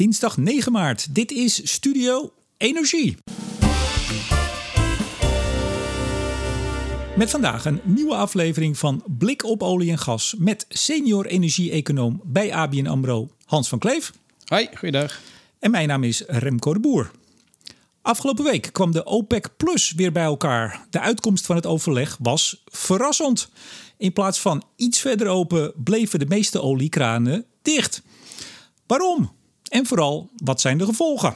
dinsdag 9 maart. Dit is Studio Energie. Met vandaag een nieuwe aflevering van Blik op olie en gas met senior energie-econoom bij ABN AMRO Hans van Kleef. Hoi, goeiedag. En mijn naam is Remco de Boer. Afgelopen week kwam de OPEC Plus weer bij elkaar. De uitkomst van het overleg was verrassend. In plaats van iets verder open bleven de meeste oliekranen dicht. Waarom? En vooral, wat zijn de gevolgen?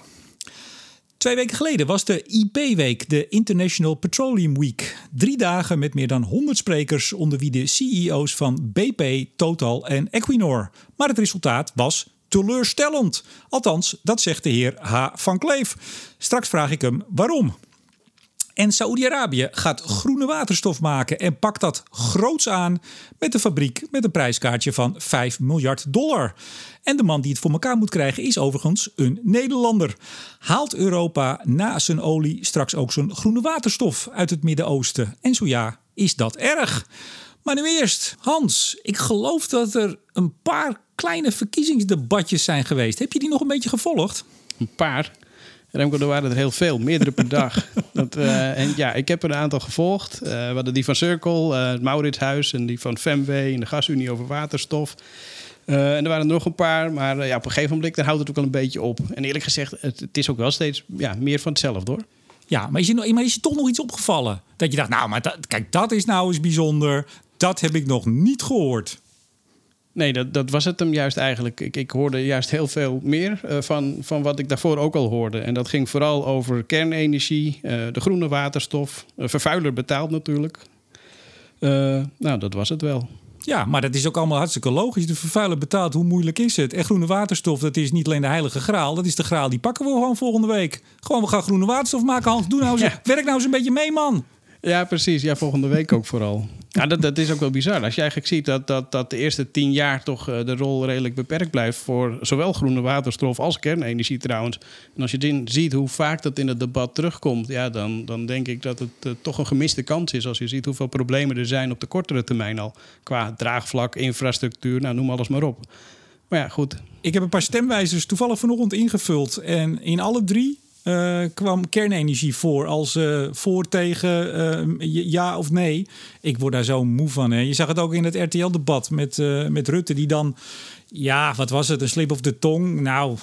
Twee weken geleden was de IP-week, de International Petroleum Week. Drie dagen met meer dan 100 sprekers, onder wie de CEO's van BP, Total en Equinor. Maar het resultaat was teleurstellend. Althans, dat zegt de heer H. van Kleef. Straks vraag ik hem waarom. En Saoedi-Arabië gaat groene waterstof maken en pakt dat groots aan met een fabriek met een prijskaartje van 5 miljard dollar. En de man die het voor elkaar moet krijgen is overigens een Nederlander. Haalt Europa na zijn olie straks ook zijn groene waterstof uit het Midden-Oosten? En zo ja, is dat erg? Maar nu eerst, Hans, ik geloof dat er een paar kleine verkiezingsdebatjes zijn geweest. Heb je die nog een beetje gevolgd? Een paar? Remco, er waren er heel veel, meerdere per dag. Dat, uh, en ja, ik heb er een aantal gevolgd. Uh, we hadden die van Circle, uh, het Mauritshuis en die van Femway en de Gasunie over waterstof. en er waren er nog een paar, maar ja, op een gegeven moment dan houdt het ook wel een beetje op. En eerlijk gezegd, het, het is ook wel steeds ja, meer van hetzelfde hoor. Ja, maar is, je, maar is je toch nog iets opgevallen? Dat je dacht, nou, maar dat, kijk, dat is nou eens bijzonder. Dat heb ik nog niet gehoord. Nee, dat, dat was het hem juist eigenlijk. Ik, ik hoorde juist heel veel meer uh, van, van wat ik daarvoor ook al hoorde. En dat ging vooral over kernenergie, uh, de groene waterstof, uh, vervuiler betaalt natuurlijk. nou, dat was het wel. Ja, maar dat is ook allemaal hartstikke logisch. De vervuiler betaalt, hoe moeilijk is het? En groene waterstof, dat is niet alleen de heilige graal. Dat is de graal, die pakken we gewoon volgende week. Gewoon, we gaan groene waterstof maken. Hans, doe nou eens, ja. werk nou eens een beetje mee, man. Ja, precies. Ja, volgende week ook vooral. Ja, dat, dat is ook wel bizar. Als je eigenlijk ziet dat, dat, dat de eerste tien jaar toch uh, de rol redelijk beperkt blijft voor zowel groene waterstof als kernenergie trouwens. En als je ziet hoe vaak dat in het debat terugkomt, ja, dan, dan denk ik dat het uh, toch een gemiste kans is. Als je ziet hoeveel problemen er zijn op de kortere termijn al. Qua draagvlak, infrastructuur, nou noem alles maar op. Maar ja, goed. Ik heb een paar stemwijzers toevallig vanochtend ingevuld. En in alle drie uh, kwam kernenergie voor als uh, voor tegen uh, ja of nee. Ik word daar zo moe van. Hè. Je zag het ook in het RTL-debat met, met Rutte, die dan. Ja, wat was het? Een slip of de tong? Nou,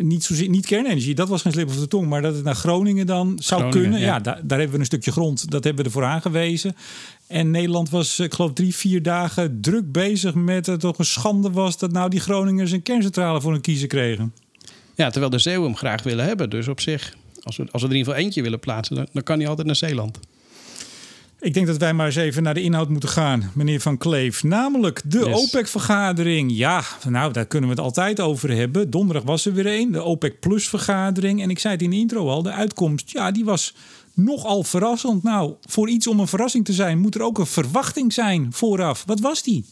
niet, zozeer, niet kernenergie, dat was geen slip of de tong. Maar dat het naar Groningen dan zou Groningen, kunnen. Ja, ja daar, daar hebben we een stukje grond. Dat hebben we ervoor aangewezen. En Nederland was, ik geloof, drie, vier dagen druk bezig met het toch een schande was dat nou die Groningers een kerncentrale voor een kiezer kregen. Ja, terwijl de Zeeuwen hem graag willen hebben. Dus op zich, als we, als we er in ieder geval eentje willen plaatsen, dan, dan kan hij altijd naar Zeeland. Ik denk dat wij maar eens even naar de inhoud moeten gaan, meneer Van Kleef. Namelijk de yes. OPEC-vergadering. Ja, nou, daar kunnen we het altijd over hebben. Donderdag was er weer een, de OPEC Plus-vergadering. En ik zei het in de intro al, de uitkomst, ja, die was nogal verrassend. Nou, voor iets om een verrassing te zijn, moet er ook een verwachting zijn vooraf. Wat was die?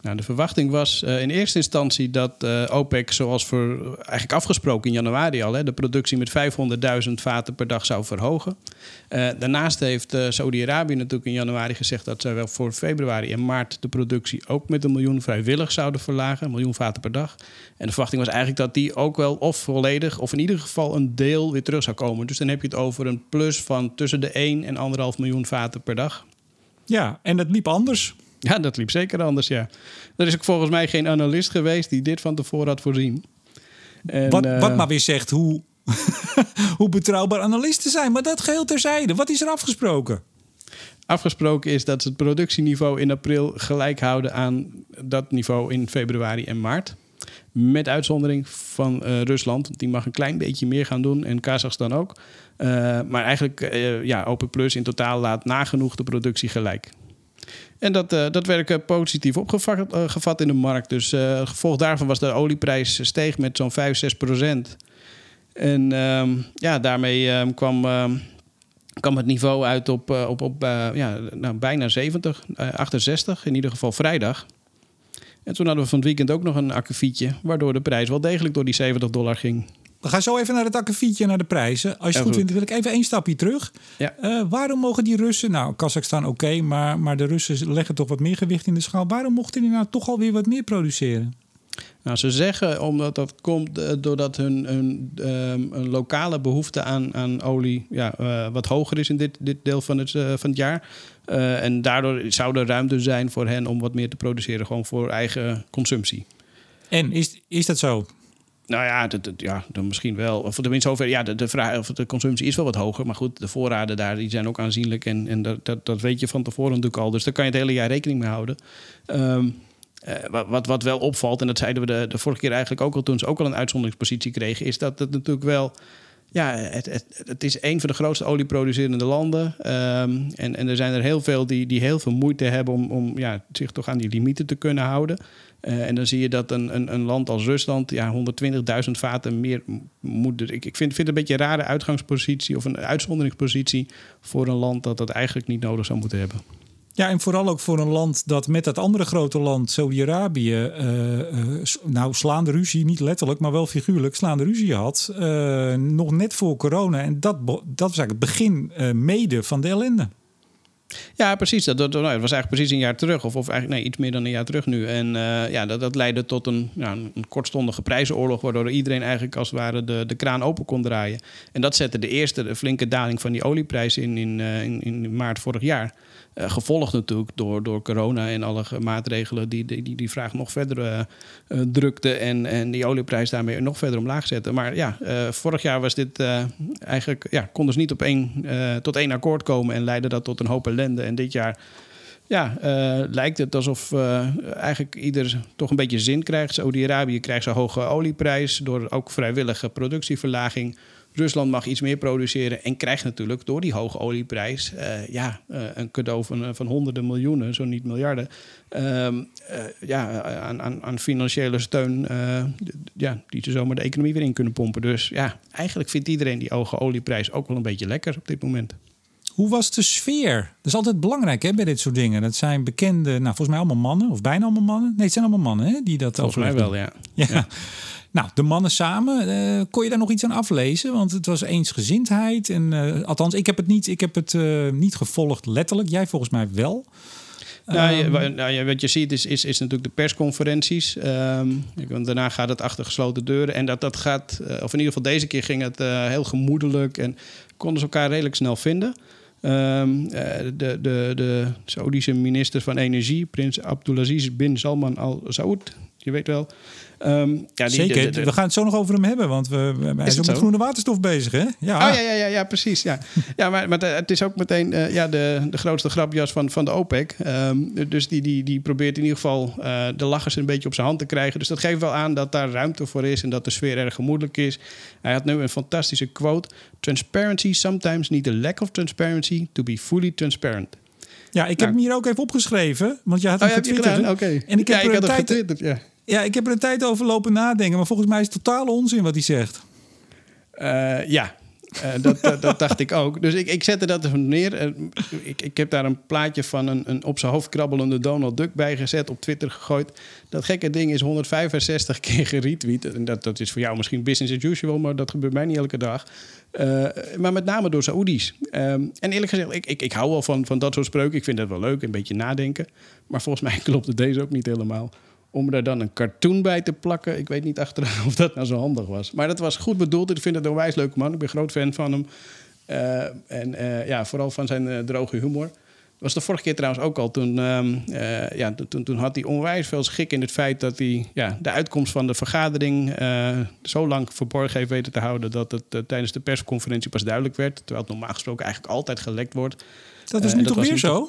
Nou, de verwachting was uh, in eerste instantie dat uh, OPEC, zoals voor, eigenlijk afgesproken in januari al, hè, de productie met 500.000 vaten per dag zou verhogen. Uh, daarnaast heeft Saudi-Arabië natuurlijk in januari gezegd dat zij wel voor februari en maart de productie ook met een miljoen vrijwillig zouden verlagen, een miljoen vaten per dag. En de verwachting was eigenlijk dat die ook wel of volledig of in ieder geval een deel weer terug zou komen. Dus dan heb je het over een plus van tussen de 1 en 1,5 miljoen vaten per dag. Ja, en dat liep anders. Ja, dat liep zeker anders, ja. Er is ook volgens mij geen analist geweest die dit van tevoren had voorzien. En, wat, uh, wat maar weer zegt hoe, hoe betrouwbaar analisten zijn. Maar dat geheel terzijde. Wat is er afgesproken? Afgesproken is dat ze het productieniveau in april gelijk houden aan dat niveau in februari en maart. Met uitzondering van uh, Rusland. Die mag een klein beetje meer gaan doen. En Kazachstan ook. Uh, maar eigenlijk, uh, ja, OPEC Plus in totaal laat nagenoeg de productie gelijk. En dat, uh, dat werd uh, positief opgevat uh, gevat in de markt. Dus gevolg daarvan was de olieprijs steeg met zo'n 5, 6 procent. En um, ja, daarmee um, kwam, um, kwam het niveau uit op, op, op ja, nou, bijna 70, 68, in ieder geval vrijdag. En toen hadden we van het weekend ook nog een akkefietje, waardoor de prijs wel degelijk door die 70 dollar ging. We gaan zo even naar het akkefietje, naar de prijzen. Als je het goed vindt, wil ik even één stapje terug. Ja. Uh, waarom mogen die Russen, nou, Kazachstan oké, okay, maar, maar de Russen leggen toch wat meer gewicht in de schaal. Waarom mochten die nou toch alweer wat meer produceren? Nou, ze zeggen omdat dat komt uh, doordat hun, hun um, een lokale behoefte aan, aan olie ja, uh, wat hoger is in dit, dit deel van het, uh, van het jaar. en daardoor zou er ruimte zijn voor hen om wat meer te produceren, gewoon voor eigen consumptie. En is, is dat zo? Nou ja, ja dan misschien wel. Of zover, ja, de, vraag, of de consumptie is wel wat hoger. Maar goed, de voorraden daar die zijn ook aanzienlijk. En, en dat, dat, dat weet je van tevoren natuurlijk al. Dus daar kan je het hele jaar rekening mee houden. Um, uh, wat, wat wel opvalt, en dat zeiden we de, de vorige keer eigenlijk ook al toen ze ook al een uitzonderingspositie kregen, is dat het natuurlijk wel. Ja, het, het, het is een van de grootste olieproducerende landen. Um, en, en er zijn er heel veel die, die heel veel moeite hebben om, om ja, zich toch aan die limieten te kunnen houden. Uh, en dan zie je dat een, een, een land als Rusland ja, 120.000 vaten meer moet. Ik, ik vind, vind het een beetje een rare uitgangspositie of een uitzonderingspositie voor een land dat dat eigenlijk niet nodig zou moeten hebben. Ja, en vooral ook voor een land dat met dat andere grote land, Saudi-Arabië, uh, uh, nou slaande ruzie, niet letterlijk, maar wel figuurlijk, slaande ruzie had. Uh, nog net voor corona. En dat, dat was eigenlijk het begin mede van de ellende. Ja, precies. Dat, nou, was eigenlijk precies een jaar terug. Of, of eigenlijk nee, iets meer dan een jaar terug nu. En ja, dat, dat leidde tot een, ja, een kortstondige prijzenoorlog... waardoor iedereen eigenlijk als het ware de, de kraan open kon draaien. En dat zette de eerste flinke daling van die olieprijs in, in, in, in maart vorig jaar. Uh, gevolgd natuurlijk door, door corona en alle maatregelen die die, die, die vraag nog verder uh, drukte en, en die olieprijs daarmee nog verder omlaag zetten. Maar ja, vorig jaar was dit eigenlijk, ja, konden ze niet op één, tot één akkoord komen en leidde dat tot een hoop ellende. En dit jaar ja, lijkt het alsof eigenlijk ieder toch een beetje zin krijgt. Saudi-Arabië krijgt zo'n hoge olieprijs door ook vrijwillige productieverlaging. Rusland mag iets meer produceren en krijgt natuurlijk door die hoge olieprijs uh, ja, uh, een cadeau van, van honderden miljoenen, zo niet miljarden, uh, ja, aan, aan, aan, financiële steun ja, die ze zomaar de economie weer in kunnen pompen. Dus ja, eigenlijk vindt iedereen die hoge olieprijs ook wel een beetje lekker op dit moment. Hoe was de sfeer? Dat is altijd belangrijk hè, bij dit soort dingen. Dat zijn bekende, nou volgens mij allemaal mannen, of bijna allemaal mannen. Nee, het zijn allemaal mannen hè, die dat Volgens mij wel, ja. ja. ja. Nou, de mannen samen, uh, kon je daar nog iets aan aflezen? Want het was eensgezindheid. En, uh, althans, ik heb het, niet, ik heb het uh, niet gevolgd letterlijk. Jij volgens mij wel. Nou, je, nou ja, wat je ziet is, is, is natuurlijk de persconferenties. Um, daarna gaat het achter gesloten deuren. En dat, dat gaat, of in ieder geval deze keer ging het heel gemoedelijk. En konden ze elkaar redelijk snel vinden. Um, de, de, de Saoedische minister van Energie, prins Abdulaziz bin Salman al Saud, je weet wel. Um, ja, die, Zeker, de, de, we gaan het zo nog over hem hebben, want we, we hij is, is met groene waterstof bezig, hè? Ja, oh, ja, ja, ja, ja, precies. Ja, ja maar, maar het is ook meteen uh, ja, de, de grootste grapjas van, van de OPEC. Um, dus die, die, die probeert in ieder geval uh, de lachers een beetje op zijn hand te krijgen. Dus dat geeft wel aan dat daar ruimte voor is en dat de sfeer erg gemoedelijk is. Hij had nu een fantastische quote. Transparency sometimes need a lack of transparency to be fully transparent. Ja, ik heb nou. hem hier ook even opgeschreven, want je had hem oh, ja, gedaan. En ik heb ja, ik had hem getwitterd, ja. Ja, ik heb er een tijd over lopen nadenken, maar volgens mij is het totale onzin wat hij zegt. Uh, ja, uh, dat, dat, dacht ik ook. Dus ik, ik zette dat er neer. Uh, ik, ik heb daar een plaatje van een, een op zijn hoofd krabbelende Donald Duck bij gezet, op Twitter gegooid. Dat gekke ding is 165 keer geretweet. En dat, dat is voor jou misschien business as usual, maar dat gebeurt mij niet elke dag. Maar met name door Saoedi's. Um, en eerlijk gezegd, ik, ik, ik hou wel van, van dat soort spreuken. Ik vind dat wel leuk, een beetje nadenken. Maar volgens mij klopt het deze ook niet helemaal om er dan een cartoon bij te plakken. Ik weet niet achteraan of dat nou zo handig was. Maar dat was goed bedoeld. Ik vind het een wijs leuke man. Ik ben groot fan van hem. Uh, en uh, ja, vooral van zijn uh, droge humor. Dat was de vorige keer trouwens ook al. Toen, um, ja, toen, toen had hij onwijs veel schik in het feit dat hij ja, de uitkomst van de vergadering zo lang verborgen heeft weten te houden dat het tijdens de persconferentie pas duidelijk werd. Terwijl het normaal gesproken eigenlijk altijd gelekt wordt. Dat is nu toch weer zo?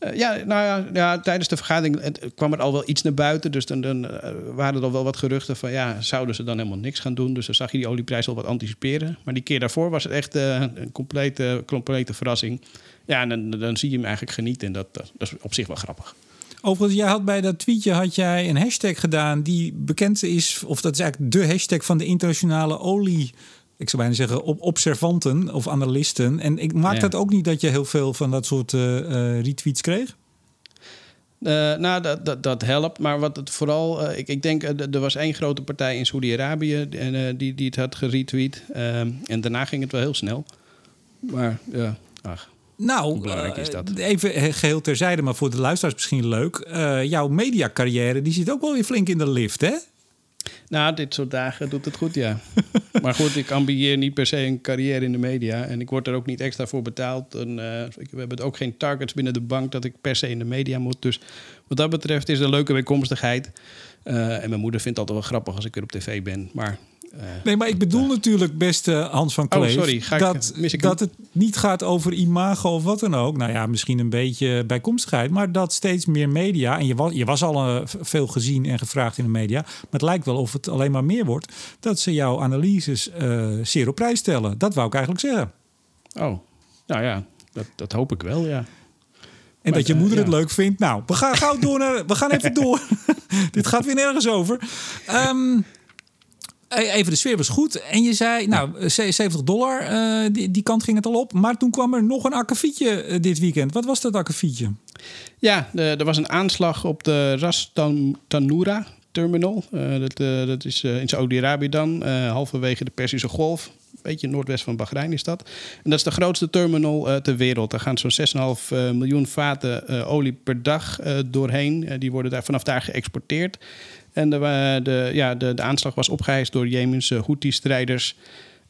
Uh, ja, nou ja, ja, tijdens de vergadering kwam er al wel iets naar buiten. Dus dan, uh, waren er al wel wat geruchten van... ja, zouden ze dan helemaal niks gaan doen? Dus dan zag je die olieprijs al wat anticiperen. Maar die keer daarvoor was het echt uh, een complete, complete verrassing. Ja, en dan, dan zie je hem eigenlijk genieten. En dat, dat is op zich wel grappig. Overigens, jij had bij dat tweetje had jij een hashtag gedaan... die bekend is, of dat is eigenlijk de hashtag van de internationale olie ik zou bijna zeggen, op observanten of analisten. En ik maak dat ook niet dat je heel veel van dat soort uh, retweets kreeg? Uh, nou, dat, dat, dat, helpt. Maar wat het vooral. Uh, ik, ik denk, uh, er was één grote partij in Saudi-Arabië die, die het had geretweet. En daarna ging het wel heel snel. Maar ja, ach. Nou, belangrijk is dat? eh, even eh, geheel terzijde, maar voor de luisteraars misschien leuk. Eh, jouw mediacarrière die zit ook wel weer flink in de lift, hè? Nou, dit soort dagen doet het goed, ja. maar goed, ik ambieer niet per se een carrière in de media. En ik word er ook niet extra voor betaald. En, eh, we hebben ook geen targets binnen de bank dat ik per se in de media moet. Dus wat dat betreft is het een leuke bijkomstigheid. Eh, en mijn moeder vindt het altijd wel grappig als ik weer op tv ben. Maar Nee, maar ik bedoel natuurlijk, beste Hans van Oh, Kleef... sorry, ga ik- dat, ik dat het niet gaat over imago of wat dan ook. Nou ja, misschien een beetje bijkomstigheid. Maar dat steeds meer media... en je was, je was al eh, veel gezien en gevraagd in de media... maar het lijkt wel of het alleen maar meer wordt... dat ze jouw analyses eh, zeer op prijs stellen. Dat wou ik eigenlijk zeggen. oh, nou ja, dat, dat hoop ik wel, ja. En Maar, dat je eh, moeder het ja. leuk vindt. Nou, we gaan gauw door naar. We gaan even door. Dit gaat weer nergens over. E- even de sfeer was goed. En je zei, nou, ze- 70 dollar, eh, die, die kant ging het al op. Maar toen kwam er nog een akkefietje eh, dit weekend. Wat was dat akkefietje? Ja, er was een aanslag op de Ras Tan- Tanura terminal. Eh, dat, eh, dat is eh, in Saudi-Arabië dan, eh, halverwege de Persische Golf. Beetje noordwest van Bahrein is dat. En dat is de grootste terminal eh, ter wereld. Daar gaan zo'n 6,5 eh, miljoen vaten eh, olie per dag eh, doorheen. Eh, die worden daar, vanaf daar geëxporteerd. En de, eh, de, ja, de, de aanslag was opgeheist door Jemense Houthi-strijders.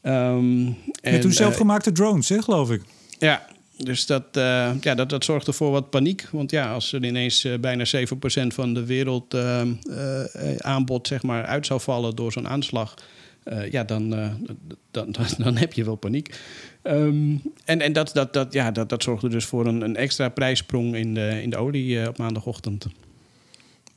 Ehm, Met en, toen eh, zelfgemaakte drones, hè, geloof ik. ja, dus dat, eh, ja, dat, dat zorgde voor wat paniek. Want ja, als er ineens eh, bijna 7% van de wereld eh, eh, aanbod zeg maar, uit zou vallen door zo'n aanslag. eh, ja, dan, eh, dan, dan, dan heb je wel paniek. Ehm, en en dat, dat, dat, ja, dat, dat zorgde dus voor een, een extra prijssprong in de, in de olie eh, op maandagochtend.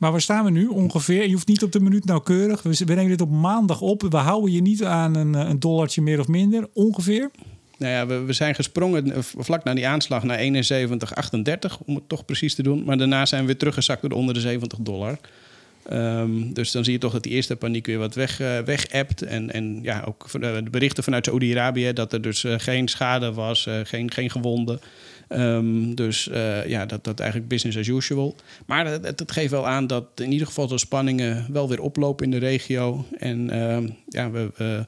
Maar waar staan we nu ongeveer? Je hoeft niet op de minuut nauwkeurig. We nemen dit op maandag op. We houden je niet aan een, eh, een dollartje meer of minder. Ongeveer. Nou ja, we, zijn gesprongen eh, vlak na die aanslag naar 71,38, om het toch precies te doen. Maar daarna zijn we weer teruggezakt door onder de 70 dollar. Ehm, dus dan zie je toch dat die eerste paniek weer wat weg, appt. En, en ja, ook de berichten vanuit Saoedi-Arabië dat er dus geen schade was, geen, geen gewonden. Ehm, dus eh, ja, dat, dat eigenlijk business as usual. Maar het geeft wel aan dat in ieder geval de spanningen wel weer oplopen in de regio. En ehm, ja, we, we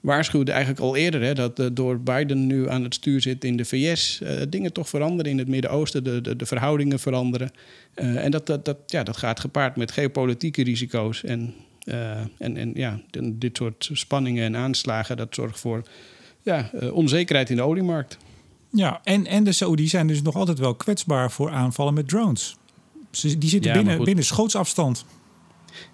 waarschuwden eigenlijk al eerder hè, dat eh, door Biden nu aan het stuur zit in de VS, eh, dingen toch veranderen in het Midden-Oosten, de, de, de verhoudingen veranderen. En dat, dat, dat, ja, dat gaat gepaard met geopolitieke risico's. En, en, en ja, dit soort spanningen en aanslagen, dat zorgt voor ja, onzekerheid in de oliemarkt. Ja, en, en de Saoedi's zijn dus nog altijd wel kwetsbaar voor aanvallen met drones. Ze, die zitten Ja, binnen, binnen schootsafstand.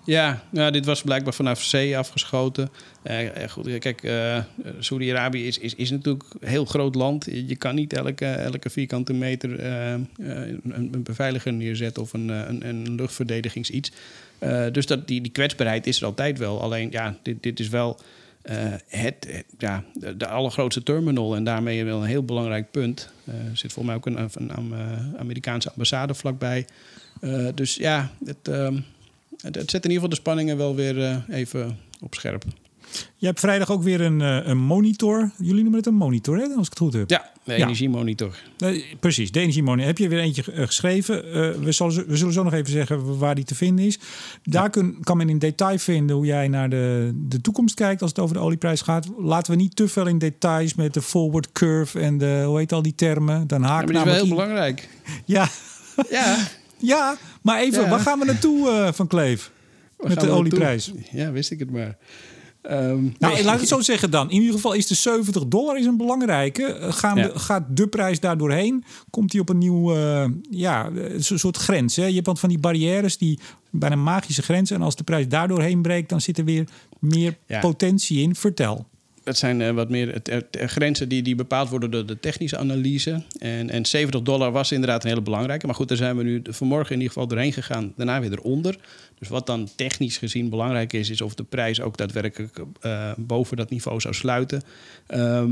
Ja, nou, dit was blijkbaar vanaf zee afgeschoten. Eh, eh, goed, kijk, eh Saudi-Arabië is, is, is natuurlijk een heel groot land. Je kan niet elke, elke vierkante meter eh, een, een beveiliger neerzetten of een, een, een luchtverdedigingsiets. Eh, dus dat, die, die kwetsbaarheid is er altijd wel. Alleen, ja, dit, dit is wel het, het- ja, de, allergrootste terminal en daarmee wel een heel belangrijk punt. Eh, er zit volgens mij ook een, een, eh, Amerikaanse ambassade vlakbij. Eh, dus ja, het, ehm, het, het zet in ieder geval de spanningen wel weer eh, even op scherp. Je hebt vrijdag ook weer een, eh, een monitor. Jullie noemen het een monitor, hè, als ik het goed heb. Ja, de Ja. energiemonitor. Nee, precies, de energiemonitor. Heb je weer eentje eh, geschreven. Eh, we, zullen, zo- we zullen zo nog even zeggen waar die te vinden is. Daar kun, kan men in detail vinden hoe jij naar de, de toekomst kijkt als het over de olieprijs gaat. Laten we niet te veel in details met de forward curve en de, hoe heet al die termen. Dan Ja, haak maar die is wel heel belangrijk. Ja, Ja, ja, maar even, Ja. waar gaan we naartoe van Kleef? waar Met de olieprijs. naartoe? Ja, wist ik het maar. Ehm, Nou, nee. laat ik het zo zeggen dan. In ieder geval is de 70 dollar is een belangrijke. Eh, Gaan Ja. de, gaat de prijs daar doorheen? Komt hij op een nieuw, eh, ja, een soort- soort grens? Hè? Je hebt want van die barrières, die bijna magische grenzen. En als de prijs daar doorheen breekt, dan zit er weer meer Ja. potentie in. Vertel. Dat zijn eh, wat meer het grenzen die, die bepaald worden door de technische analyse. En, en 70 dollar was inderdaad een hele belangrijke. Maar goed, daar zijn we nu vanmorgen in ieder geval doorheen gegaan. Daarna weer eronder. Dus wat dan technisch gezien belangrijk is, is of de prijs ook daadwerkelijk eh, boven dat niveau zou sluiten. Ehm,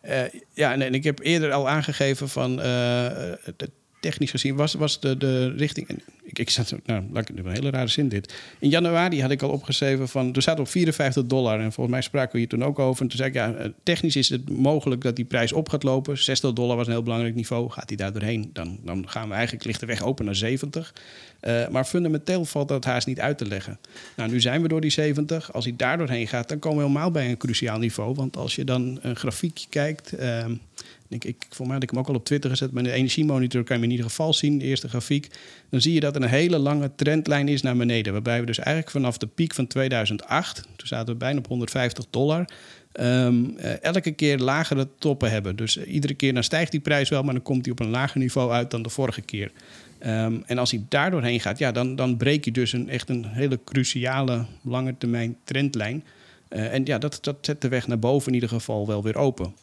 eh, ja, en, ik heb eerder al aangegeven van eh, het- technisch gezien was, was de, de richting. Ik, ik zat, nou, laat ik, een hele rare zin dit. In januari had ik al opgeschreven van. Er staat op 54 dollar. En volgens mij spraken we hier toen ook over. En toen zei ik, ja, eh, technisch is het mogelijk dat die prijs op gaat lopen. 60 dollar was een heel belangrijk niveau. Gaat die daar doorheen? Dan, dan gaan we eigenlijk lichteweg open naar 70. Eh, maar fundamenteel valt dat haast niet uit te leggen. Nou, nu zijn we door die 70. Als hij daar doorheen gaat, dan komen we helemaal bij een cruciaal niveau. Want als je dan een grafiekje kijkt. ehm, Ik, ik, voor mij had ik hem ook al op Twitter gezet. In de energiemonitor kan je in ieder geval zien, de eerste grafiek. Dan zie je dat er een hele lange trendlijn is naar beneden. Waarbij we dus eigenlijk vanaf de piek van 2008, toen zaten we bijna op 150 dollar... Ehm, eh, elke keer lagere toppen hebben. Dus eh, iedere keer dan stijgt die prijs wel, maar dan komt hij op een lager niveau uit dan de vorige keer. Ehm, en als hij daar doorheen gaat, ja, dan, dan breek je dus een, echt een hele cruciale lange termijn trendlijn. Uh, en ja, dat, dat zet de weg naar boven in ieder geval wel weer open.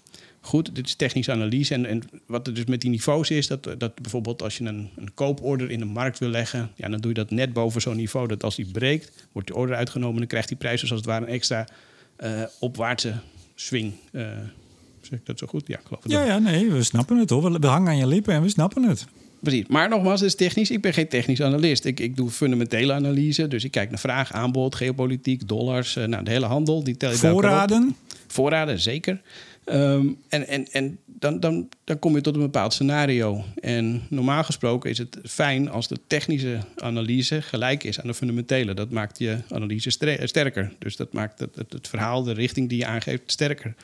Goed, dit is technische analyse. En, en wat er dus met die niveaus is, dat, dat bijvoorbeeld als je een, een kooporder in de markt wil leggen, ja, dan doe je dat net boven zo'n niveau. Dat als die breekt, wordt die order uitgenomen, dan krijgt die prijs dus als het ware een extra uh, opwaartse swing. Uh, zeg ik dat zo goed? Ja, ik geloof het Ja, ja, nee, we snappen het hoor. We hangen aan je lippen en we snappen het. Precies. Maar nogmaals, het is technisch. Ik ben geen technisch analist. Ik, ik doe fundamentele analyse. Dus ik kijk naar vraag, aanbod, geopolitiek, dollars. Uh, nou, de hele handel. Die tel je Voorraden? Voorraden, zeker. Um, en en, en dan, dan, dan kom je tot een bepaald scenario. En normaal gesproken is het fijn als de technische analyse gelijk is aan de fundamentele. Dat maakt je analyse sterker. Dus dat maakt het, het, verhaal, de richting die je aangeeft, sterker.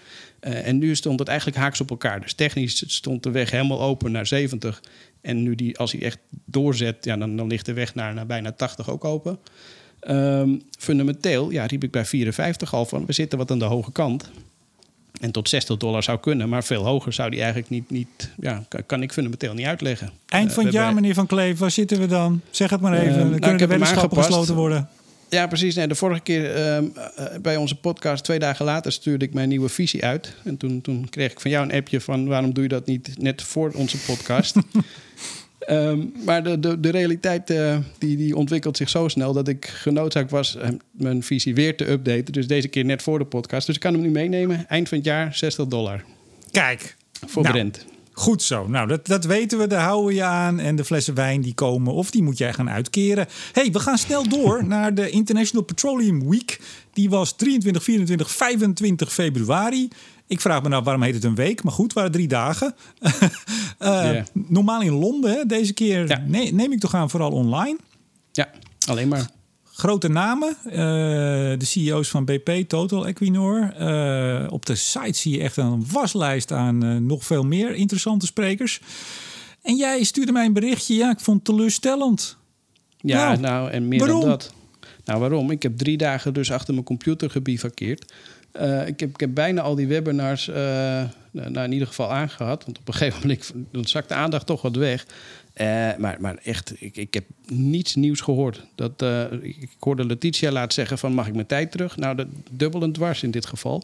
Uh, en nu stond het eigenlijk haaks op elkaar. Dus technisch stond de weg helemaal open naar 70. En nu die, als hij echt doorzet, ja, dan, ligt de weg naar, naar bijna 80 ook open. Um, fundamenteel ja, riep ik bij 54 al van, we zitten wat aan de hoge kant. En tot 60 dollar zou kunnen, maar veel hoger zou die eigenlijk niet, niet ja, kan ik fundamenteel niet uitleggen. Eind van het jaar, meneer Van Kleef, waar zitten we dan? Zeg het maar even. Uh, dan nou, kunnen de weddenschappen gesloten worden. Ja, precies. Nee, de vorige keer uh, bij onze podcast, twee dagen later, stuurde ik mijn nieuwe visie uit. En toen, toen kreeg ik van jou een appje van waarom doe je dat niet net voor onze podcast? Um, maar de, de, de realiteit uh, die, die ontwikkelt zich zo snel dat ik genoodzaakt was uh, mijn visie weer te updaten. Dus deze keer net voor de podcast. Dus ik kan hem nu meenemen. Eind van het jaar 60 dollar. Kijk. Voor nou, Brent. Goed zo. Nou, dat, dat weten we. Daar houden we je aan. En de flessen wijn die komen, of die moet jij gaan uitkeren. hey, we gaan snel door naar de International Petroleum Week. Die was 23, 24, 25 februari. Ik vraag me nou, waarom heet het een week? Maar goed, het waren drie dagen. uh, yeah. Normaal in Londen, hè? deze keer ja. ne neem ik toch aan vooral online. Ja, alleen maar. Grote namen, uh, de CEO's van BP, Total, Equinor. Uh, op de site zie je echt een waslijst aan nog veel meer interessante sprekers. En jij stuurde mij een berichtje, ja, ik vond het teleurstellend. Ja, nou, nou en meer waarom? dan dat. Nou, waarom? Ik heb drie dagen dus achter mijn computer gebivakkeerd. Uh, ik, heb, ik heb bijna al die webinars uh, nou, in ieder geval aangehad. Want op een gegeven moment dan zakt de aandacht toch wat weg. Uh, maar, maar echt, ik, ik heb niets nieuws gehoord. Dat, ik, hoorde Letitia laat zeggen van mag ik mijn tijd terug? Nou, dat dubbel en dwars in dit geval.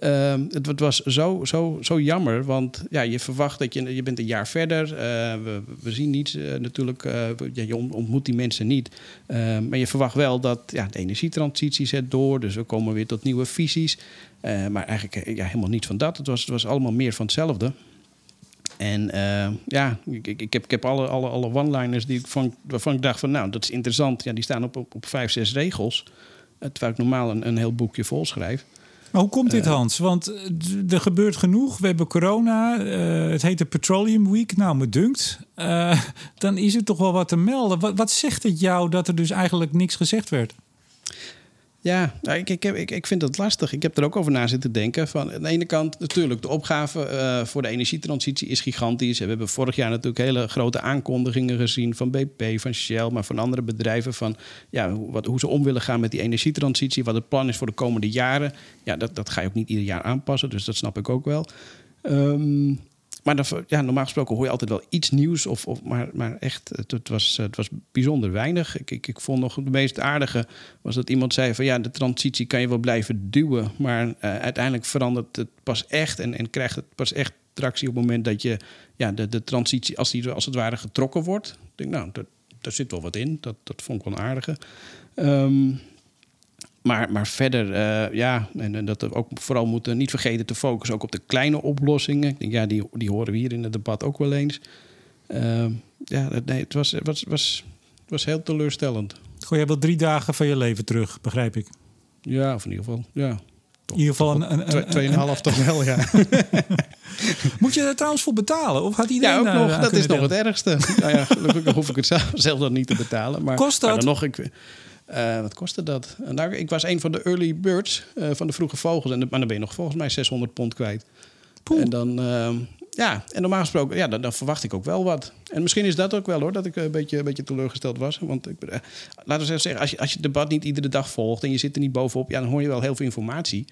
Uh, het, het, was zo, zo, zo jammer, want ja, je verwacht dat je, je bent een jaar verder. Uh, we, we, zien niets uh, natuurlijk. Ja, je ontmoet die mensen niet. maar je verwacht wel dat ja, de energietransitie zet door. Dus we komen weer tot nieuwe visies. maar eigenlijk ja, helemaal niet van dat. Het was, het was allemaal meer van hetzelfde. En ja, ik, ik, heb, ik heb alle, alle, alle one-liners die ik van, waarvan ik dacht van... nou, dat is interessant. Ja, die staan op, op, op vijf, zes regels. terwijl ik normaal een, een heel boekje vol schrijf. Maar hoe komt dit, Hans? Want er gebeurt genoeg. We hebben corona. Uh, het heet de Petroleum Week. Nou, me dunkt. Dan is er toch wel wat te melden. Wat, wat zegt het jou dat er dus eigenlijk niks gezegd werd? Ja, nou, ik, ik, heb, ik, ik vind het lastig. Ik heb er ook over na zitten denken. Van, aan de ene kant natuurlijk, de opgave uh, voor de energietransitie is gigantisch. We hebben vorig jaar natuurlijk hele grote aankondigingen gezien van BP, van Shell, maar van andere bedrijven. Van ja, wat, hoe ze om willen gaan met die energietransitie. Wat het plan is voor de komende jaren. Ja, dat, dat ga je ook niet ieder jaar aanpassen. Dus dat snap ik ook wel. Um, maar dan, ja, normaal gesproken hoor je altijd wel iets nieuws. Of, of, maar, maar echt, het, het, was, het was bijzonder weinig. Ik, ik, ik vond nog het meest aardige was dat iemand zei van ja, de transitie kan je wel blijven duwen. Maar uh, uiteindelijk verandert het pas echt en, en krijgt het pas echt tractie op het moment dat je ja, de, de transitie, als die als het ware getrokken wordt. Ik denk, nou, daar zit wel wat in. Dat, dat vond ik wel aardige. Um, maar, maar verder, uh, ja, en, dat we ook vooral moeten niet vergeten te focussen ook op de kleine oplossingen. Ik denk, ja, die, die horen we hier in het debat ook wel eens. Uh, ja, nee, het was, was, was, was heel teleurstellend. Goh, je wel drie dagen van je leven terug, begrijp ik. Ja, of in ieder geval, ja. in ieder geval een... een, een Tweeënhalf toch wel, ja. Moet je er trouwens voor betalen? Of gaat iedereen Ja, ook nog. Dat is nog het ergste. nou ja, gelukkig hoef ik het zelf, zelf dan niet te betalen. Maar, Kost dat? Maar dan nog, ik, uh, wat kostte dat? Nou, ik was een van de early birds uh, van de vroege vogels. En de, maar dan ben je nog volgens mij 600 pond kwijt. Poeh. En dan, ehm, ja, en normaal gesproken, ja, dan, dan verwacht ik ook wel wat. En misschien is dat ook wel hoor, dat ik een beetje, een beetje teleurgesteld was. Want ik, eh, laten we zeggen, als je, als je het debat niet iedere dag volgt en je zit er niet bovenop, ja, dan hoor je wel heel veel informatie.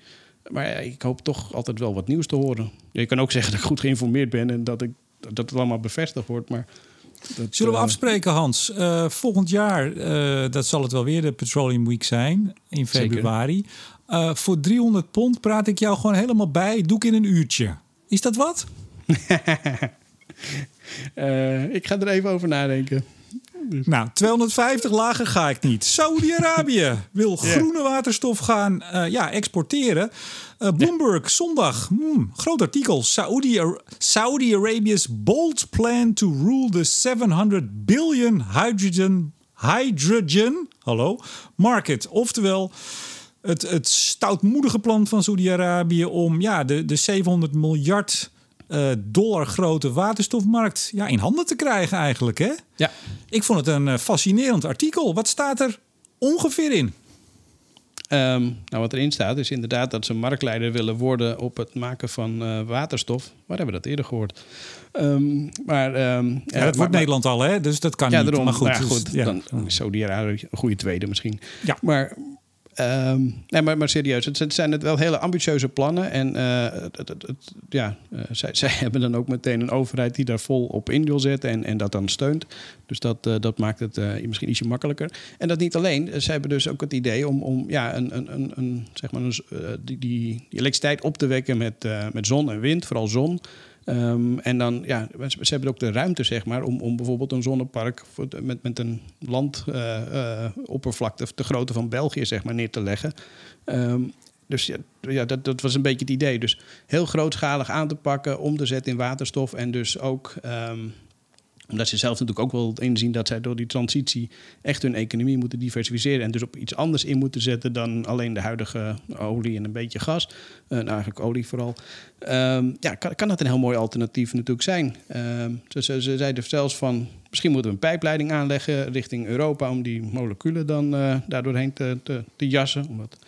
Maar ja, ik hoop toch altijd wel wat nieuws te horen. Je kan ook zeggen dat ik goed geïnformeerd ben en dat, ik, dat het allemaal bevestigd wordt. Maar dat, Zullen we eh, afspreken, Hans? Eh, volgend jaar, eh, dat zal het wel weer de Petroleum Week zijn, in februari. Voor 300 pond praat ik jou gewoon helemaal bij. Doe ik in een uurtje. Is dat wat? ik ga er even over nadenken. Nou, 250 lager ga ik niet. Saudi-Arabië wil groene waterstof gaan eh, ja, exporteren. Eh, Bloomberg, zondag. Hmm, groot artikel. Saudi- Saudi-Arabia's bold plan to rule the 700 billion hydrogen, hydrogen hallo, market. Oftewel, het, het stoutmoedige plan van Saudi-Arabië om ja, de, de 700 miljard eh, dollar grote waterstofmarkt ja, in handen te krijgen eigenlijk. Hè? Ja, Ik vond het een eh, fascinerend artikel. Wat staat er ongeveer in? Ehm, nou, wat erin staat is inderdaad dat ze marktleider willen worden op het maken van eh, waterstof. Waar hebben we dat eerder gehoord? Ehm, maar, ehm, Ja, ja, dat maar- wordt Nederland al, hè? Dus dat kan Ja, niet. daarom. Maar goed, Nou ja, dus, goed ja. dan is Saudi-Arabië een goede tweede misschien. Ja. Maar, ehm, nee, maar, serieus, het, het zijn het wel hele ambitieuze plannen. En eh, het, het, ja, eh, zij, zij hebben dan ook meteen een overheid die daar vol op in wil zetten en, en dat dan steunt. Dus dat, eh, dat maakt het misschien ietsje makkelijker. En dat niet alleen. Ze hebben dus ook het idee om, een, die, elektriciteit op te wekken met, met zon en wind, vooral zon. Ehm, en dan, ja, ze, hebben ook de ruimte, zeg maar, om, om bijvoorbeeld een zonnepark met, met een landoppervlakte de grootte van België, zeg maar, neer te leggen. Ehm, dus ja, ja dat, dat was een beetje het idee. Dus heel grootschalig aan te pakken, om te zetten in waterstof. En dus ook, ehm, omdat ze zelf natuurlijk ook wel inzien dat zij door die transitie echt hun economie moeten diversificeren. En dus op iets anders in moeten zetten dan alleen de huidige olie en een beetje gas. Eh, nou, eigenlijk olie vooral. Ehm, ja, kan, kan dat een heel mooi alternatief natuurlijk zijn. Ehm, ze, ze, ze zeiden zelfs van, misschien moeten we een pijpleiding aanleggen richting Europa... om die moleculen dan eh daardoorheen te, te, te jassen. Omdat,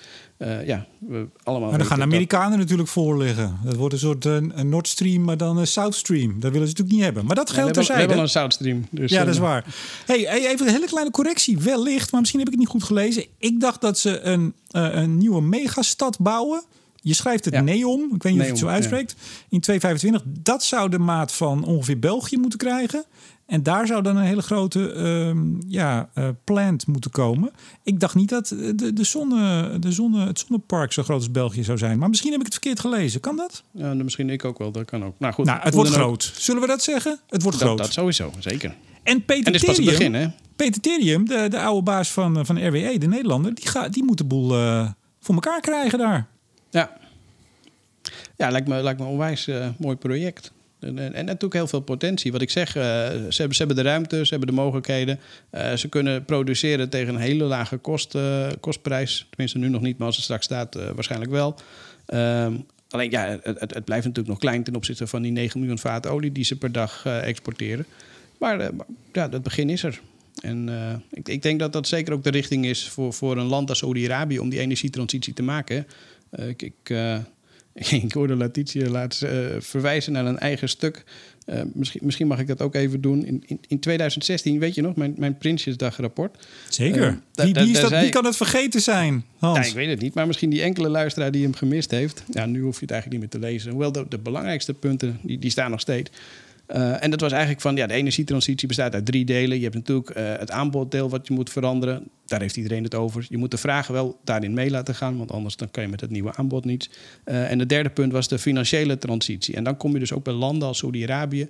eh, ja, we allemaal Maar dan gaan de dat- Amerikanen natuurlijk voorliggen. Dat wordt een soort eh, een Nord Stream, maar dan een South Stream. Dat willen ze natuurlijk niet hebben. Maar dat Ja, geldt hebben, we hebben al een South Stream. Dus, Ja, eh, dat is waar. Hey, hey, even een hele kleine correctie. Wellicht, maar misschien heb ik het niet goed gelezen. Ik dacht dat ze een, eh, een nieuwe megastad bouwen. Je schrijft het Ja. Neom, ik weet niet of je het zo uitspreekt, in 225. Dat zou de maat van ongeveer België moeten krijgen. En daar zou dan een hele grote ehm, ja, eh, plant moeten komen. Ik dacht niet dat eh, de, de zonne, de zonne, het zonnepark zo groot als België zou zijn. Maar misschien heb ik het verkeerd gelezen. Kan dat? Ja, dan misschien ik ook wel, dat kan ook. Nou goed, Nou, het wordt ook. groot. Zullen we dat zeggen? Het wordt Dat, groot. dat sowieso, zeker. En Peter En dit is pas het Therium- begin, hè? Peter Therium, de, de oude baas van, van RWE, de Nederlander, die, gaat, die moet de boel eh, voor elkaar krijgen daar. Ja. Ja, lijkt me, lijkt me een onwijs eh, mooi project. En, en, natuurlijk heel veel potentie. Wat ik zeg, eh, ze, hebben, ze hebben de ruimte, ze hebben de mogelijkheden. Eh, ze kunnen produceren tegen een hele lage eh, kostprijs. Tenminste, nu nog niet, maar als het straks staat, waarschijnlijk wel. Ehm, alleen ja, het, het, blijft natuurlijk nog klein ten opzichte van die 9 miljoen vaten olie die ze per dag exporteren. Maar ja, het begin is er. En ik, ik denk dat dat zeker ook de richting is voor, voor een land als Saudi-Arabië om die energietransitie te maken. Ik, ik hoorde Letitia laatst eh, verwijzen naar een eigen stuk. Eh, misschien, misschien mag ik dat ook even doen. In, in, in 2016, weet je nog, mijn, mijn Prinsjesdagrapport. Zeker. Eh, da- wie, da- wie, is dat, wie kan het vergeten zijn, Hans? Ja, ik weet het niet, maar misschien die enkele luisteraar die hem gemist heeft. Ja, nu hoef je het eigenlijk niet meer te lezen. Hoewel de, de belangrijkste punten, die, die staan nog steeds. Eh, en dat was eigenlijk van, ja, de energietransitie bestaat uit drie delen. Je hebt natuurlijk eh, het aanboddeel wat je moet veranderen. Daar heeft iedereen het over. Je moet de vragen wel daarin mee laten gaan, want anders dan kan je met het nieuwe aanbod niets. Eh, en het derde punt was de financiële transitie. En dan kom je dus ook bij landen als Saudi-Arabië,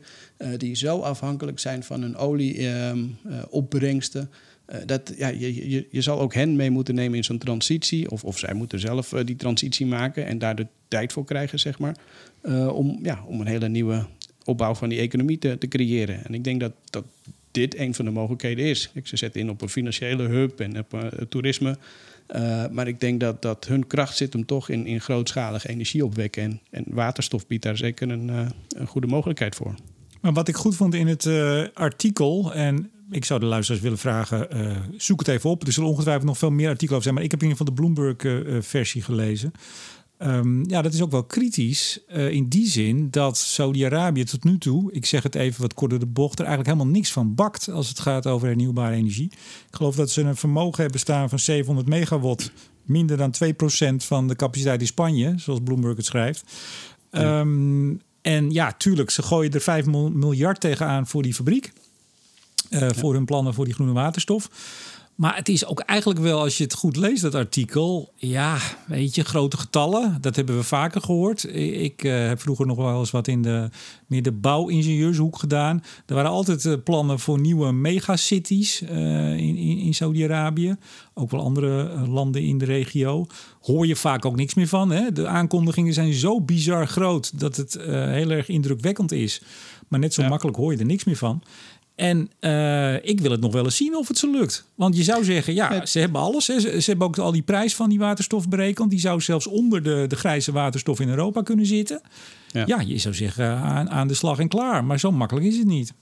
die zo afhankelijk zijn van hun olieopbrengsten. Eh, dat, ja, je, je, je zal ook hen mee moeten nemen in zo'n transitie. Of, of zij moeten zelf die transitie maken en daar de tijd voor krijgen, zeg maar. om, ja, om een hele nieuwe opbouw van die economie te, te creëren. En ik denk dat, dat dit een van de mogelijkheden is. Ik, ze zetten in op een financiële hub en op eh, toerisme. Eh, maar ik denk dat, dat hun kracht zit hem toch in, in grootschalige energie opwekken. En, en waterstof biedt daar zeker een, eh, een goede mogelijkheid voor. Maar wat ik goed vond in het artikel, en ik zou de luisteraars willen vragen, zoek het even op. Er zullen ongetwijfeld nog veel meer artikelen over zijn, maar ik heb in ieder geval de Bloomberg-versie gelezen. Ehm, ja, dat is ook wel kritisch uh, in die zin dat Saudi-Arabië tot nu toe, ik zeg het even wat korter de bocht, er eigenlijk helemaal niks van bakt als het gaat over hernieuwbare energie. Ik geloof dat ze een vermogen hebben staan van 700 megawatt, minder dan 2% van de capaciteit in Spanje, zoals Bloomberg het schrijft. Ja. Um, en ja, tuurlijk, ze gooien er 5 miljard tegenaan voor die fabriek. Uh, ja. Voor hun plannen voor die groene waterstof. Maar het is ook eigenlijk wel, als je het goed leest, dat artikel. Ja, weet je, grote getallen. Dat hebben we vaker gehoord. Ik uh, heb vroeger nog wel eens wat in de, meer de bouwingenieurshoek gedaan. Er waren altijd uh, plannen voor nieuwe megacities uh, in, in, in Saudi-Arabië. Ook wel andere landen in de regio. Hoor je vaak ook niks meer van. Hè? De aankondigingen zijn zo bizar groot dat het heel erg indrukwekkend is. Maar net zo ja. makkelijk hoor je er niks meer van. En uh, ik wil het nog wel eens zien of het ze lukt. Want je zou zeggen, ja, ze hebben alles. Hè. Ze, ze, hebben ook al die prijs van die waterstof berekend. Die zou zelfs onder de, de grijze waterstof in Europa kunnen zitten. Ja, ja je zou zeggen, aan, aan de slag en klaar. Maar zo makkelijk is het niet.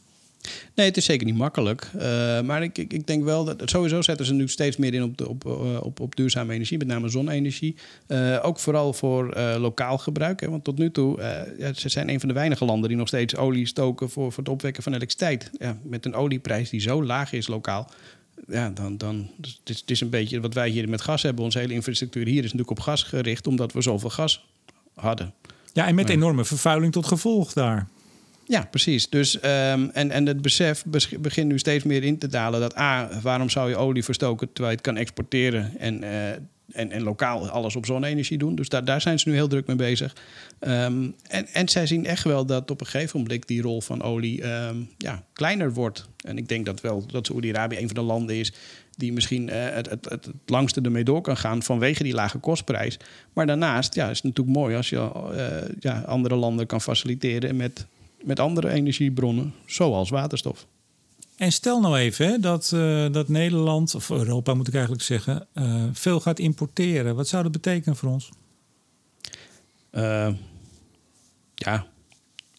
Nee, het is zeker niet makkelijk. Uh, maar ik, ik, ik, denk wel dat sowieso zetten ze nu steeds meer in op, de, op, uh, op, op duurzame energie, met name zonne-energie. Uh, ook vooral voor lokaal gebruik. Hè, want tot nu toe, ja, ze zijn een van de weinige landen die nog steeds olie stoken voor, voor het opwekken van elektriciteit. Ja, met een olieprijs die zo laag is lokaal. Ja, dan, dan dus het, is, het is een beetje wat wij hier met gas hebben. Onze hele infrastructuur hier is natuurlijk op gas gericht, omdat we zoveel gas hadden. Ja, en met enorme vervuiling tot gevolg daar. Ja, precies. Dus, um, en, en het besef begint nu steeds meer in te dalen dat A, waarom zou je olie verstoken terwijl je het kan exporteren en, uh, en, en lokaal alles op zonne-energie doen. Dus daar, daar zijn ze nu heel druk mee bezig. Um, en, en zij zien echt wel dat op een gegeven moment die rol van olie um, ja, kleiner wordt. En ik denk dat wel dat Saoedi-Arabië een van de landen is die misschien uh, het, het, het, het, langste ermee door kan gaan vanwege die lage kostprijs. Maar daarnaast ja, is het natuurlijk mooi als je uh, ja, andere landen kan faciliteren met met andere energiebronnen, zoals waterstof. En stel nou even hè, dat, uh, dat Nederland, of Europa moet ik eigenlijk zeggen, uh, veel gaat importeren. Wat zou dat betekenen voor ons? Uh, ja,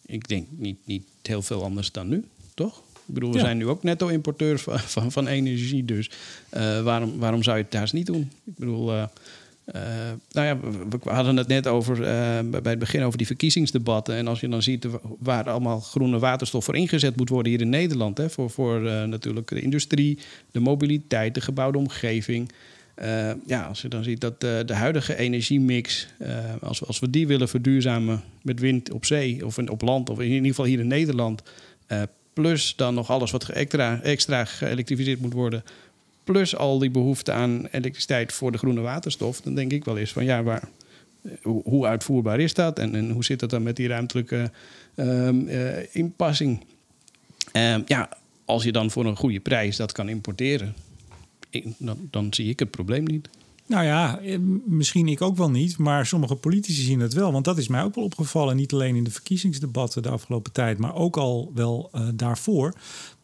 ik denk niet, niet heel veel anders dan nu, toch? Ik bedoel, we ja. zijn nu ook netto-importeur van, van, van, energie. Dus waarom, waarom zou je het daar niet doen? Ik bedoel, uh, nou ja, we, hadden het net over, uh, bij het begin over die verkiezingsdebatten. En als je dan ziet waar allemaal groene waterstof voor ingezet moet worden hier in Nederland. Hè, voor voor uh, natuurlijk de industrie, de mobiliteit, de gebouwde omgeving. ja, als je dan ziet dat de huidige energiemix, als, we, als we die willen verduurzamen met wind op zee of op land, of in ieder geval hier in Nederland. plus dan nog alles wat extra, extra geëlektrificeerd moet worden plus al die behoefte aan elektriciteit voor de groene waterstof, dan denk ik wel eens van ja, waar, hoe, hoe uitvoerbaar is dat en, hoe zit dat dan met die ruimtelijke um, uh, inpassing? Um, ja, als je dan voor een goede prijs dat kan importeren, dan zie ik het probleem niet. Nou ja, eh, misschien ik ook wel niet, maar sommige politici zien het wel. Want dat is mij ook wel opgevallen, niet alleen in de verkiezingsdebatten de afgelopen tijd, maar ook al wel uh, daarvoor.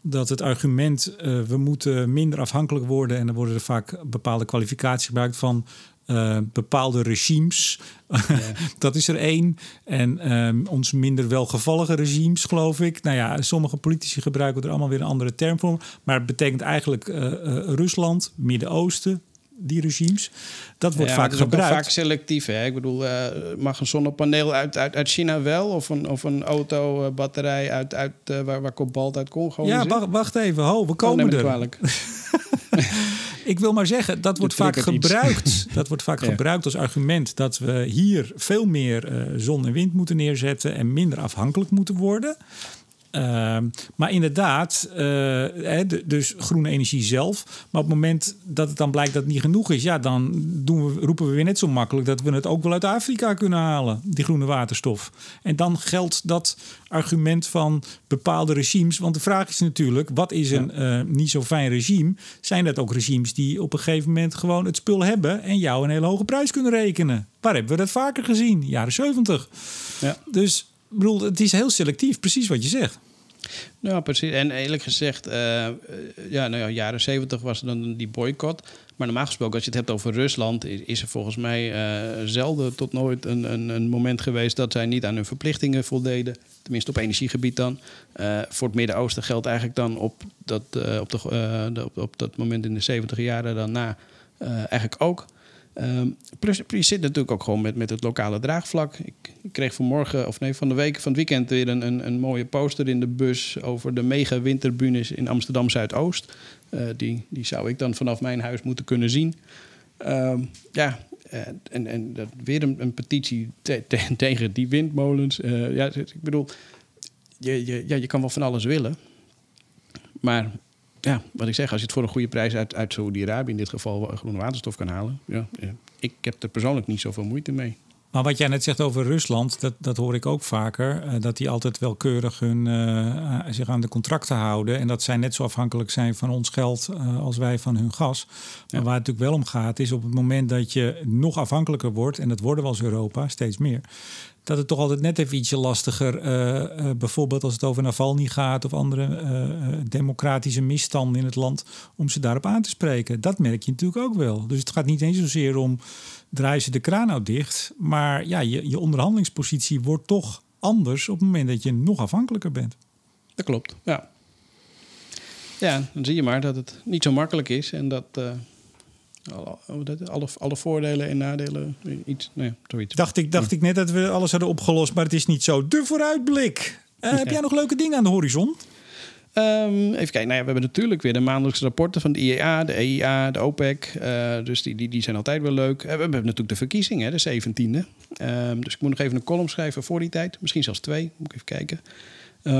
Dat het argument, uh, we moeten minder afhankelijk worden en er worden er vaak bepaalde kwalificaties gebruikt van uh, bepaalde regimes. Ja. dat is er één. En um, ons minder welgevallige regimes, geloof ik. Nou ja, sommige politici gebruiken er allemaal weer een andere term voor. Maar het betekent eigenlijk uh, Rusland, Midden-Oosten, die regimes. Dat wordt ja, vaak dat gebruikt. vaak selectief. Hè? Ik bedoel, uh, mag een zonnepaneel uit, uit, uit China wel? Of een, of een auto-batterij uit, uit uh, waar, waar kobalt uit Congo Ja, wacht, wacht even. Ho, we komen er. ik wil maar zeggen, dat wordt vaak gebruikt. dat wordt vaak ja. gebruikt als argument dat we hier veel meer uh, zon en wind moeten neerzetten en minder afhankelijk moeten worden. Uh, maar inderdaad, uh, hè, dus groene energie zelf. Maar op het moment dat het dan blijkt dat het niet genoeg is, ja, dan doen we, roepen we weer net zo makkelijk dat we het ook wel uit Afrika kunnen halen, die groene waterstof. En dan geldt dat argument van bepaalde regimes. Want de vraag is natuurlijk: wat is een ja. uh, niet zo fijn regime? Zijn dat ook regimes die op een gegeven moment gewoon het spul hebben en jou een hele hoge prijs kunnen rekenen? Waar hebben we dat vaker gezien? Jaren 70. Ja. Dus bedoel, het is heel selectief, precies wat je zegt. Nou, precies. En eerlijk gezegd, uh, ja, nou ja, jaren zeventig was er dan die boycott. Maar normaal gesproken, als je het hebt over Rusland, is er volgens mij uh, zelden tot nooit een, een, een, moment geweest dat zij niet aan hun verplichtingen voldeden. Tenminste op energiegebied dan. Voor het Midden-Oosten geldt eigenlijk dan op dat, op, de, op, op, dat moment in de zeventig jaren daarna eigenlijk ook. Ehm, plus, je zit natuurlijk ook gewoon met, met het lokale draagvlak. Ik, ik kreeg vanmorgen, of nee, van de week, van het weekend weer een, een, een mooie poster in de bus over de mega winterbunes in Amsterdam Zuidoost. Uh, die, die zou ik dan vanaf mijn huis moeten kunnen zien. Ehm, ja, uh, en, en dat weer een, een petitie te, te, tegen die windmolens. Uh, ja, ik bedoel, je, je, ja, je kan wel van alles willen. Maar ja, wat ik zeg, als je het voor een goede prijs uit, uit Saudi-Arabië in dit geval groene waterstof kan halen. Ja, ik heb er persoonlijk niet zoveel moeite mee. Maar wat jij net zegt over Rusland, dat, dat hoor ik ook vaker. Uh, dat die altijd wel keurig hun, uh, zich aan de contracten houden. En dat zij net zo afhankelijk zijn van ons geld uh, als wij van hun gas. Maar ja. waar het natuurlijk wel om gaat, is op het moment dat je nog afhankelijker wordt. En dat worden we als Europa steeds meer dat het toch altijd net even ietsje lastiger, uh, bijvoorbeeld als het over Navalny gaat of andere democratische misstanden in het land, om ze daarop aan te spreken. Dat merk je natuurlijk ook wel. Dus het gaat niet eens zozeer om draaien ze de kraan nou dicht, maar ja, je, je onderhandelingspositie wordt toch anders op het moment dat je nog afhankelijker bent. Dat klopt, ja. Ja, dan zie je maar dat het niet zo makkelijk is en dat alle, alle, alle voordelen en nadelen. Iets, nee, zoiets. Dacht ik, dacht ik net dat we alles hadden opgelost, maar het is niet zo. De vooruitblik. Uh, ja. Heb jij nog leuke dingen aan de horizon? Um, even kijken. Nou ja, we hebben natuurlijk weer de maandelijkse rapporten van de IEA, de EIA, de OPEC. Uh, dus die, die, die zijn altijd wel leuk. Uh, we hebben natuurlijk de verkiezingen, de 17e. Um, dus ik moet nog even een column schrijven voor die tijd. Misschien zelfs twee. Moet ik even kijken. Uh,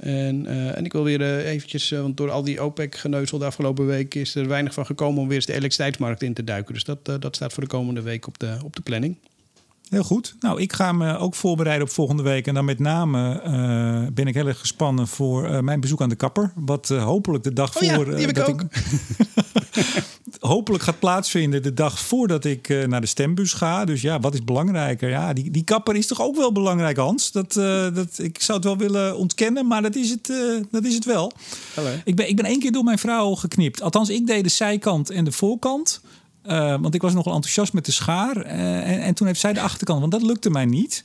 en, uh, en ik wil weer eventjes, want door al die OPEC-geneuzel de afgelopen week is er weinig van gekomen om weer eens de elektriciteitsmarkt in te duiken. Dus dat, dat staat voor de komende week op de, op de planning. Heel goed. Nou, ik ga me ook voorbereiden op volgende week. En dan met name uh, ben ik heel erg gespannen voor uh, mijn bezoek aan de kapper. Wat uh, hopelijk de dag oh, voor. Ja, die heb ik ook. Ik hopelijk gaat plaatsvinden de dag voordat ik naar de stembus ga. Dus ja, wat is belangrijker? Ja, die, die kapper is toch ook wel belangrijk, Hans? Dat, dat, ik zou het wel willen ontkennen, maar dat is het, dat is het wel. Hallo. Ik ben, ik ben één keer door mijn vrouw geknipt. Althans, ik deed de zijkant en de voorkant. Uh, want ik was nogal enthousiast met de schaar. Uh, en, en, toen heeft zij de achterkant, want dat lukte mij niet.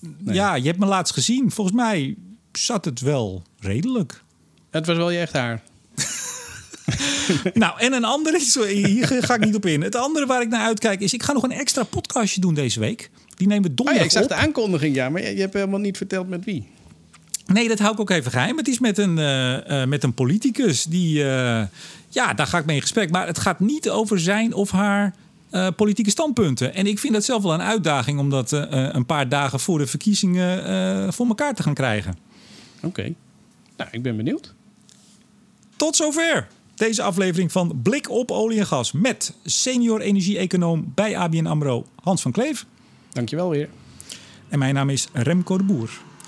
Nee. Ja, je hebt me laatst gezien. Volgens mij zat het wel redelijk. Het was wel je echt haar. nou, en een andere, hier ga ik niet op in. Het andere waar ik naar uitkijk is, ik ga nog een extra podcastje doen deze week. Die nemen we donderdag oh ja, ik zag op. de aankondiging, ja, maar je, je hebt helemaal niet verteld met wie. Nee, dat hou ik ook even geheim. Het is met een, uh, uh, met een politicus die. Uh, ja, daar ga ik mee in gesprek. Maar het gaat niet over zijn of haar politieke standpunten. En ik vind dat zelf wel een uitdaging om dat een paar dagen voor de verkiezingen voor elkaar te gaan krijgen. Oké. Okay. Nou, ik ben benieuwd. Tot zover deze aflevering van Blik op olie en gas met senior energie-econoom bij ABN AMRO Hans van Kleef. Dankjewel weer. En mijn naam is Remco de Boer.